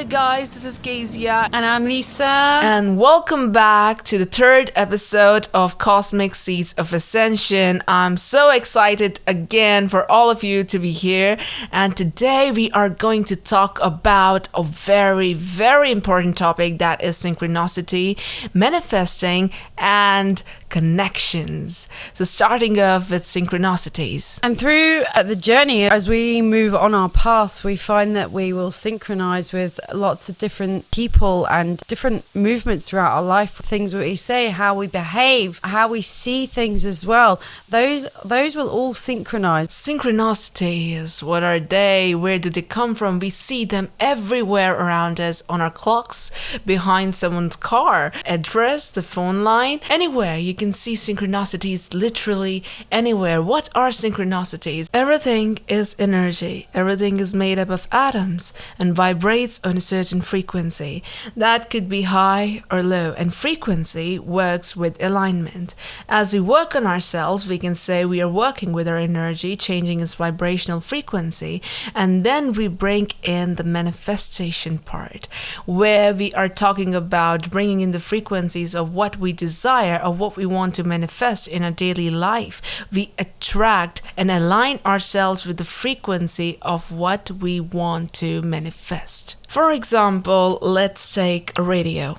Hello, guys, this is Kezia. And I'm Lisa. And welcome back to the third episode of Cosmic Seeds of Ascension. I'm so excited again for all of you to be here. And today we are going to talk about a very, very important topic that is synchronicity, manifesting, and connections. So, starting off with synchronicities. And through uh, the journey, as we move on our paths, we find that we will synchronize with lots of different people and different movements throughout our life. Things we say, how we behave, how we see things as well. Those those will all synchronize. Synchronicities, what are they? Where do they come from? We see them everywhere around us on our clocks, behind someone's car, address, the phone line, anywhere. You can see synchronicities literally anywhere. What are synchronicities? Everything is energy. Everything is made up of atoms and vibrates on a certain frequency. That could be high or low, and frequency works with alignment. As we work on ourselves, we can say we are working with our energy, changing its vibrational frequency, and then we bring in the manifestation part, where we are talking about bringing in the frequencies of what we desire, of what we want to manifest in our daily life. We attract and align ourselves with the frequency of what we want to manifest. For example, let's take a radio.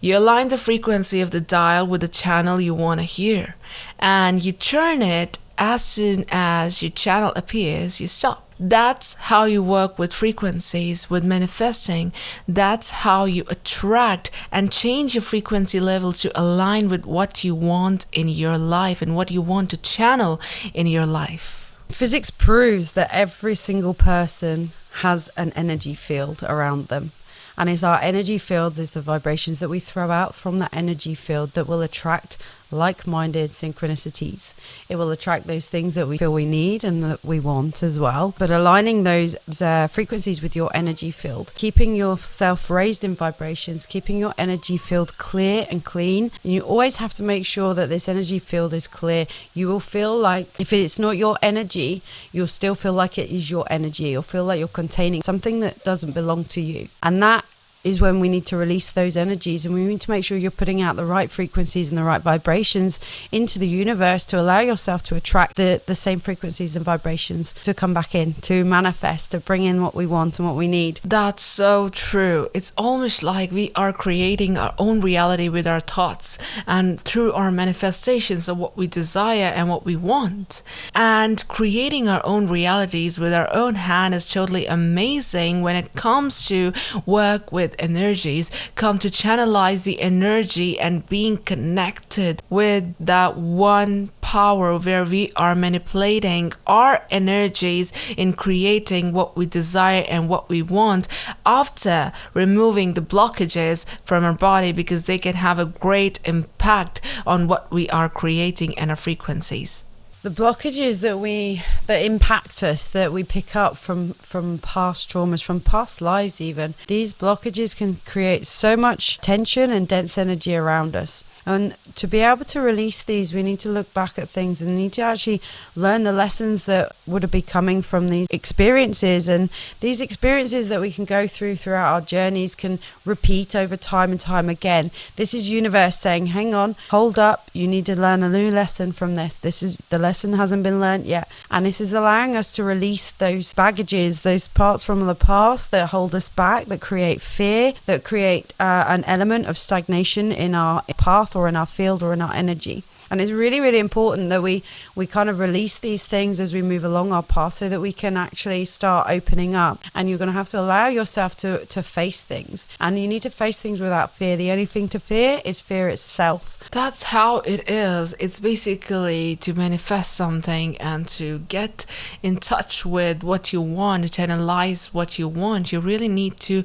You align the frequency of the dial with the channel you want to hear, and you turn it as soon as your channel appears, you stop. That's how you work with frequencies, with manifesting. That's how you attract and change your frequency level to align with what you want in your life and what you want to channel in your life. Physics proves that every single person has an energy field around them. And it's our energy fields, is the vibrations that we throw out from that energy field that will attract like minded synchronicities. It will attract those things that we feel we need and that we want as well. But aligning those uh, frequencies with your energy field, keeping yourself raised in vibrations, keeping your energy field clear and clean. And you always have to make sure that this energy field is clear. You will feel like if it's not your energy, you'll still feel like it is your energy. You'll feel like you're containing something that doesn't belong to you. And that is when we need to release those energies and we need to make sure you're putting out the right frequencies and the right vibrations into the universe to allow yourself to attract the, the same frequencies and vibrations to come back in, to manifest, to bring in what we want and what we need. That's so true. It's almost like we are creating our own reality with our thoughts and through our manifestations of what we desire and what we want. And creating our own realities with our own hand is totally amazing when it comes to work with with energies come to channelize the energy and being connected with that one power where we are manipulating our energies in creating what we desire and what we want after removing the blockages from our body because they can have a great impact on what we are creating and our frequencies the blockages that we that impact us that we pick up from from past traumas from past lives even these blockages can create so much tension and dense energy around us and to be able to release these, we need to look back at things and need to actually learn the lessons that would be coming from these experiences. And these experiences that we can go through throughout our journeys can repeat over time and time again. This is universe saying, hang on, hold up, you need to learn a new lesson from this. This is the lesson hasn't been learned yet. And this is allowing us to release those baggages, those parts from the past that hold us back, that create fear, that create uh, an element of stagnation in our path or in our field or in our energy. And it's really, really important that we, we kind of release these things as we move along our path so that we can actually start opening up. And you're going to have to allow yourself to, to face things. And you need to face things without fear. The only thing to fear is fear itself. That's how it is. It's basically to manifest something and to get in touch with what you want, to analyze what you want. You really need to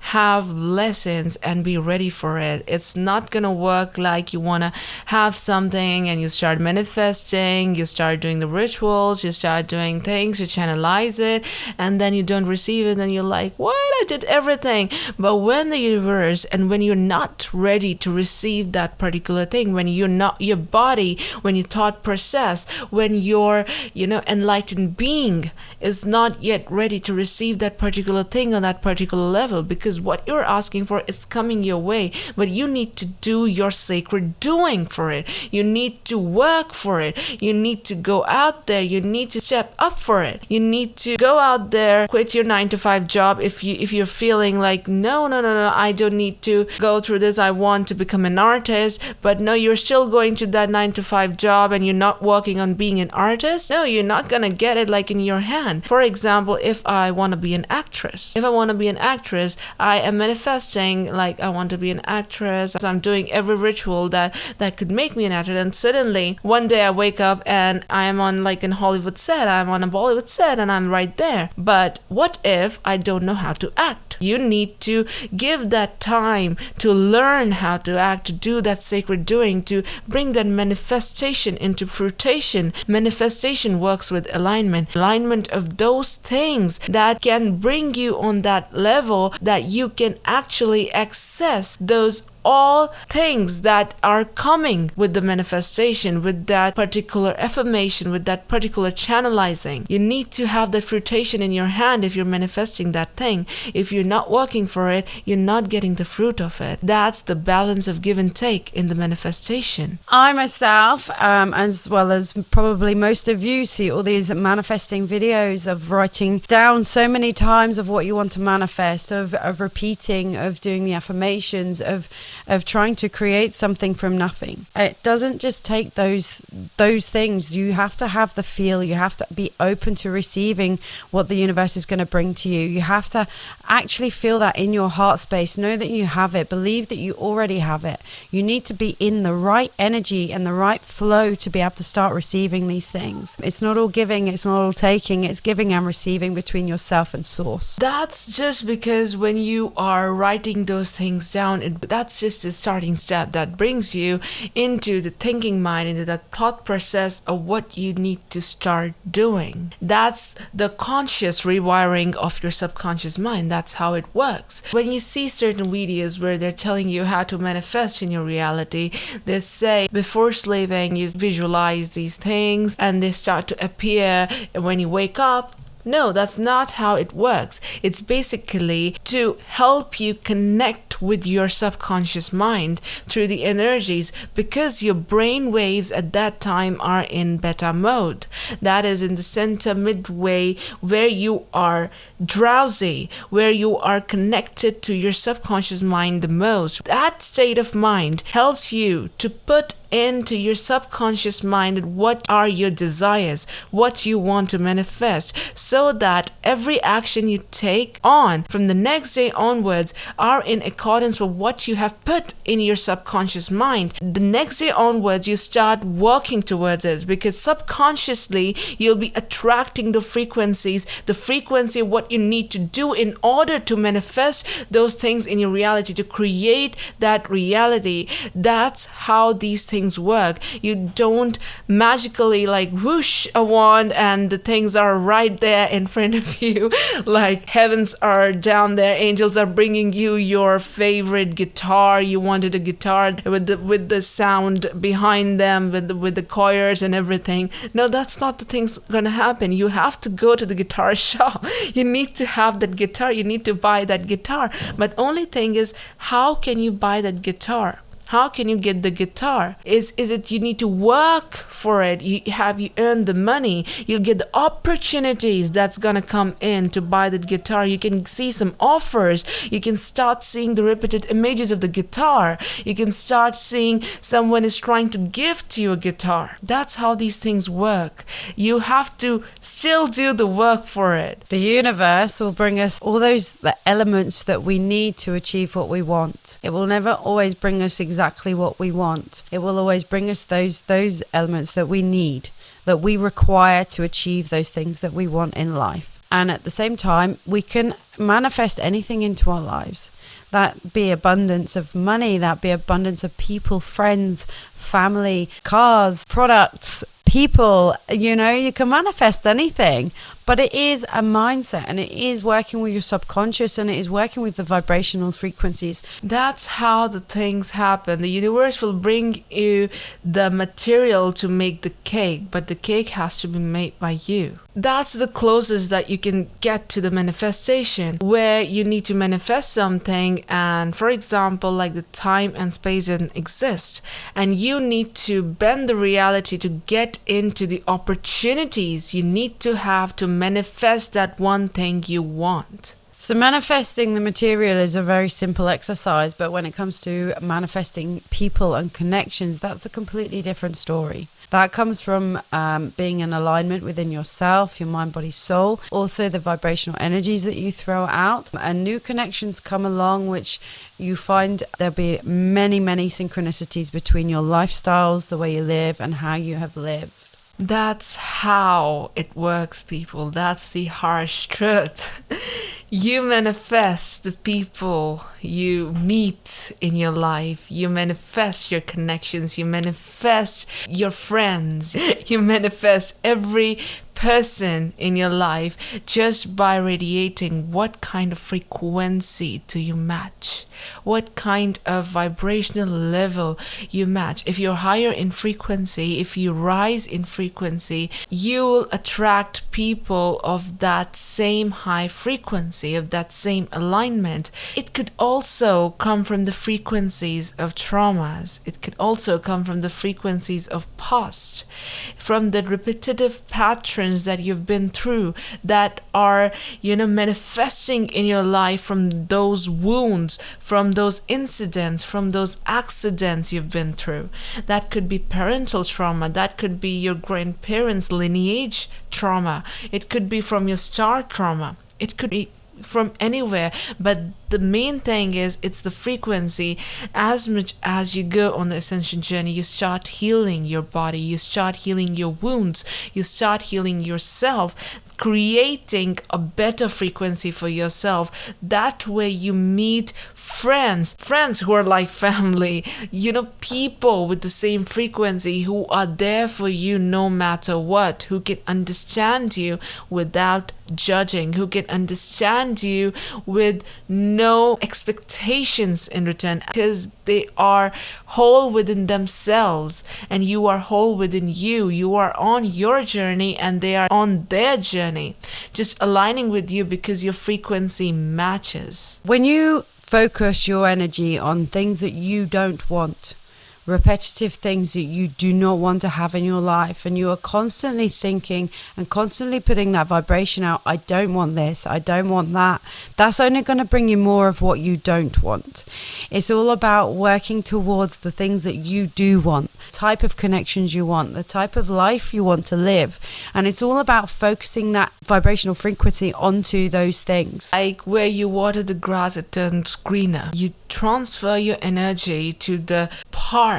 have lessons and be ready for it. It's not gonna work like you wanna have something and you start manifesting, you start doing the rituals, you start doing things, you channelize it, and then you don't receive it, and you're like, What? I did everything. But when the universe and when you're not ready to receive that particular thing, when you're not your body, when your thought process, when your you know enlightened being is not yet ready to receive that particular thing on that particular level because because what you're asking for it's coming your way. But you need to do your sacred doing for it. You need to work for it. You need to go out there. You need to step up for it. You need to go out there quit your 9 to 5 job if you if you're feeling like no no no no I don't need to go through this. I want to become an artist. But no you're still going to that 9 to 5 job and you're not working on being an artist. No you're not going to get it like in your hand. For example if I want to be an actress if I want to be an actress I am manifesting like I want to be an actress. I'm doing every ritual that that could make me an actor. And suddenly one day I wake up and I'm on like an Hollywood set. I'm on a Bollywood set and I'm right there. But what if I don't know how to act? You need to give that time to learn how to act, to do that sacred doing, to bring that manifestation into fruition. Manifestation works with alignment, alignment of those things that can bring you on that level that you can actually access those all things that are coming with the manifestation, with that particular affirmation, with that particular channelizing. You need to have that fruition in your hand if you're manifesting that thing. If you're not working for it, you're not getting the fruit of it. That's the balance of give and take in the manifestation. I myself, um, as well as probably most of you, see all these manifesting videos of writing down so many times of what you want to manifest, of, of repeating, of doing the affirmations, of of trying to create something from nothing. It doesn't just take those those things. You have to have the feel. You have to be open to receiving what the universe is going to bring to you. You have to actually feel that in your heart space. Know that you have it. Believe that you already have it. You need to be in the right energy and the right flow to be able to start receiving these things. It's not all giving, it's not all taking, it's giving and receiving between yourself and source. That's just because when you are writing those things down, it, that's just the starting step that brings you into the thinking mind, into that thought process of what you need to start doing. That's the conscious rewiring of your subconscious mind. That's how it works. When you see certain videos where they're telling you how to manifest in your reality, they say before sleeping, you visualize these things and they start to appear when you wake up no, that's not how it works. It's basically to help you connect with your subconscious mind through the energies because your brain waves at that time are in beta mode. That is in the center midway where you are drowsy, where you are connected to your subconscious mind the most. That state of mind helps you to put into your subconscious mind what are your desires, what you want to manifest, so that every action you take on from the next day onwards are in accordance with what you have put in your subconscious mind. The next day onwards, you start working towards it because subconsciously you'll be attracting the frequencies, the frequency of you need to do in order to manifest those things in your reality, to create that reality. That's how these things things work. You don't magically like whoosh a wand and the things are right there in front of you. like heavens are down there, angels are bringing you your favorite guitar. You wanted a guitar with the with the sound behind them, with the, with the choirs and everything. No, that's not the things gonna happen. You have to go to the guitar shop. You need to have that guitar. You need to buy that guitar. But only thing is, how can you buy that guitar? How can you get the guitar? Is is it you need to work for it? You have you earned the money? You'll get the opportunities that's gonna come in to buy the guitar. You can see some offers. You can start seeing the repeated images of the guitar. You can start seeing someone is trying to gift you a guitar. That's how these things work. You have to still do the work for it. The universe will bring us all those elements that we need to achieve what we want. It will never always bring us exactly exactly what we want. It will always bring us those those elements that we need, that we require to achieve those things that we want in life. And at the same time, we can manifest anything into our lives. That be abundance of money, that be abundance of people, friends, family, cars, products, people. You know, you can manifest anything. But it is a mindset and it is working with your subconscious and it is working with the vibrational frequencies. That's how the things happen. The universe will bring you the material to make the cake, but the cake has to be made by you. That's the closest that you can get to the manifestation, where you need to manifest something, and for example, like the time and space doesn't exist, and you need to bend the reality to get into the opportunities you need to have to manifest that one thing you want. So, manifesting the material is a very simple exercise, but when it comes to manifesting people and connections, that's a completely different story. That comes from um, being in alignment within yourself, your mind, body, soul, also the vibrational energies that you throw out, and new connections come along, which you find there'll be many, many synchronicities between your lifestyles, the way you live, and how you have lived. That's how it works, people. That's the harsh truth. you manifest the people you meet in your life. You manifest your connections. You manifest your friends. You manifest every person in your life just by radiating what kind of frequency do you match? What kind of vibrational level you match? If you're higher in frequency if you rise in frequency you will attract people of that same high frequency of that same alignment. It could also come from the frequencies of traumas. It could also come from the frequencies of past. From the repetitive patterns that you've been through that are, you know, manifesting in your life from those wounds, from those incidents, from those accidents you've been through. That could be parental trauma, that could be your grandparents' lineage trauma, it could be from your star trauma, it could be from anywhere but the main thing is it's the frequency as much as you go on the ascension journey you start healing your body you start healing your wounds you start healing yourself creating a better frequency for yourself. That way you meet friends, friends who are like family, you know, people with the same frequency who are there for you no matter what, who can understand you without judging, who can understand you with no expectations in return because they are whole within themselves and you are whole within you. You are on your journey and they are on their journey, just aligning with you because your frequency matches. When you focus your energy on things that you don't want, repetitive things that you do not want to have in your life and you are constantly thinking and constantly putting that vibration out i don't want this i don't want that that's only going to bring you more of what you don't want. It's all about working towards the things that you do want type of connections you want the type of life you want to live and it's all about focusing that vibrational frequency onto those things. Like where you water the grass it turns greener. You transfer your energy to the part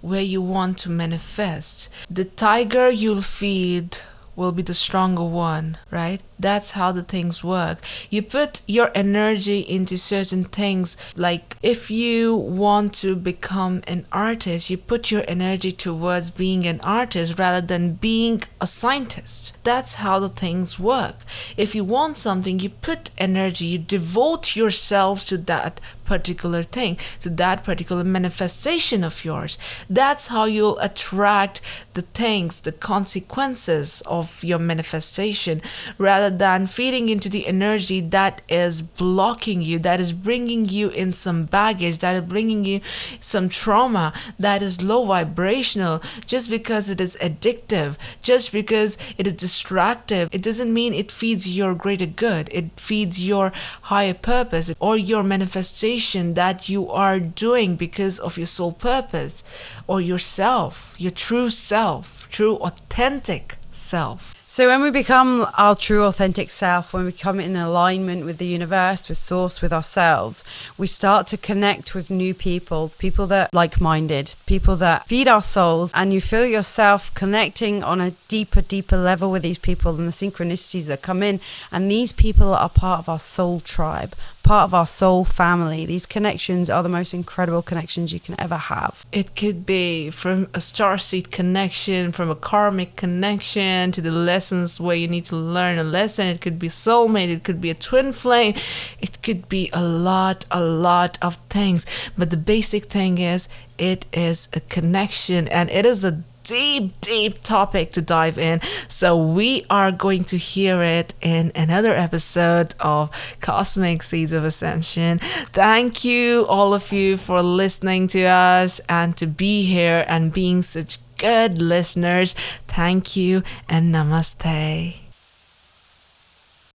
where you want to manifest. The tiger you'll feed will be the stronger one, right? That's how the things work. You put your energy into certain things. Like if you want to become an artist, you put your energy towards being an artist rather than being a scientist. That's how the things work. If you want something, you put energy, you devote yourself to that particular thing, to that particular manifestation of yours. That's how you'll attract the things, the consequences of your manifestation rather than feeding into the energy that is blocking you, that is bringing you in some baggage, that is bringing you some trauma, that is low vibrational, just because it is addictive, just because it is distractive. It doesn't mean it feeds your greater good, it feeds your higher purpose or your manifestation that you are doing because of your soul purpose or yourself, your true self, true authentic self. So when we become our true authentic self, when we come in alignment with the universe, with source, with ourselves, we start to connect with new people, people that like-minded, people that feed our souls, and you feel yourself connecting on a deeper, deeper level with these people and the synchronicities that come in. And these people are part of our soul tribe, part of our soul family. These connections are the most incredible connections you can ever have. It could be from a starseed connection, from a karmic connection to the lessons where you need to learn a lesson. It could be soulmate, it could be a twin flame, it could be a lot, a lot of things. But the basic thing is it is a connection and it is a deep, deep topic to dive in. So we are going to hear it in another episode of Cosmic Seeds of Ascension. Thank you, all of you, for listening to us and to be here and being such good listeners. Thank you and namaste.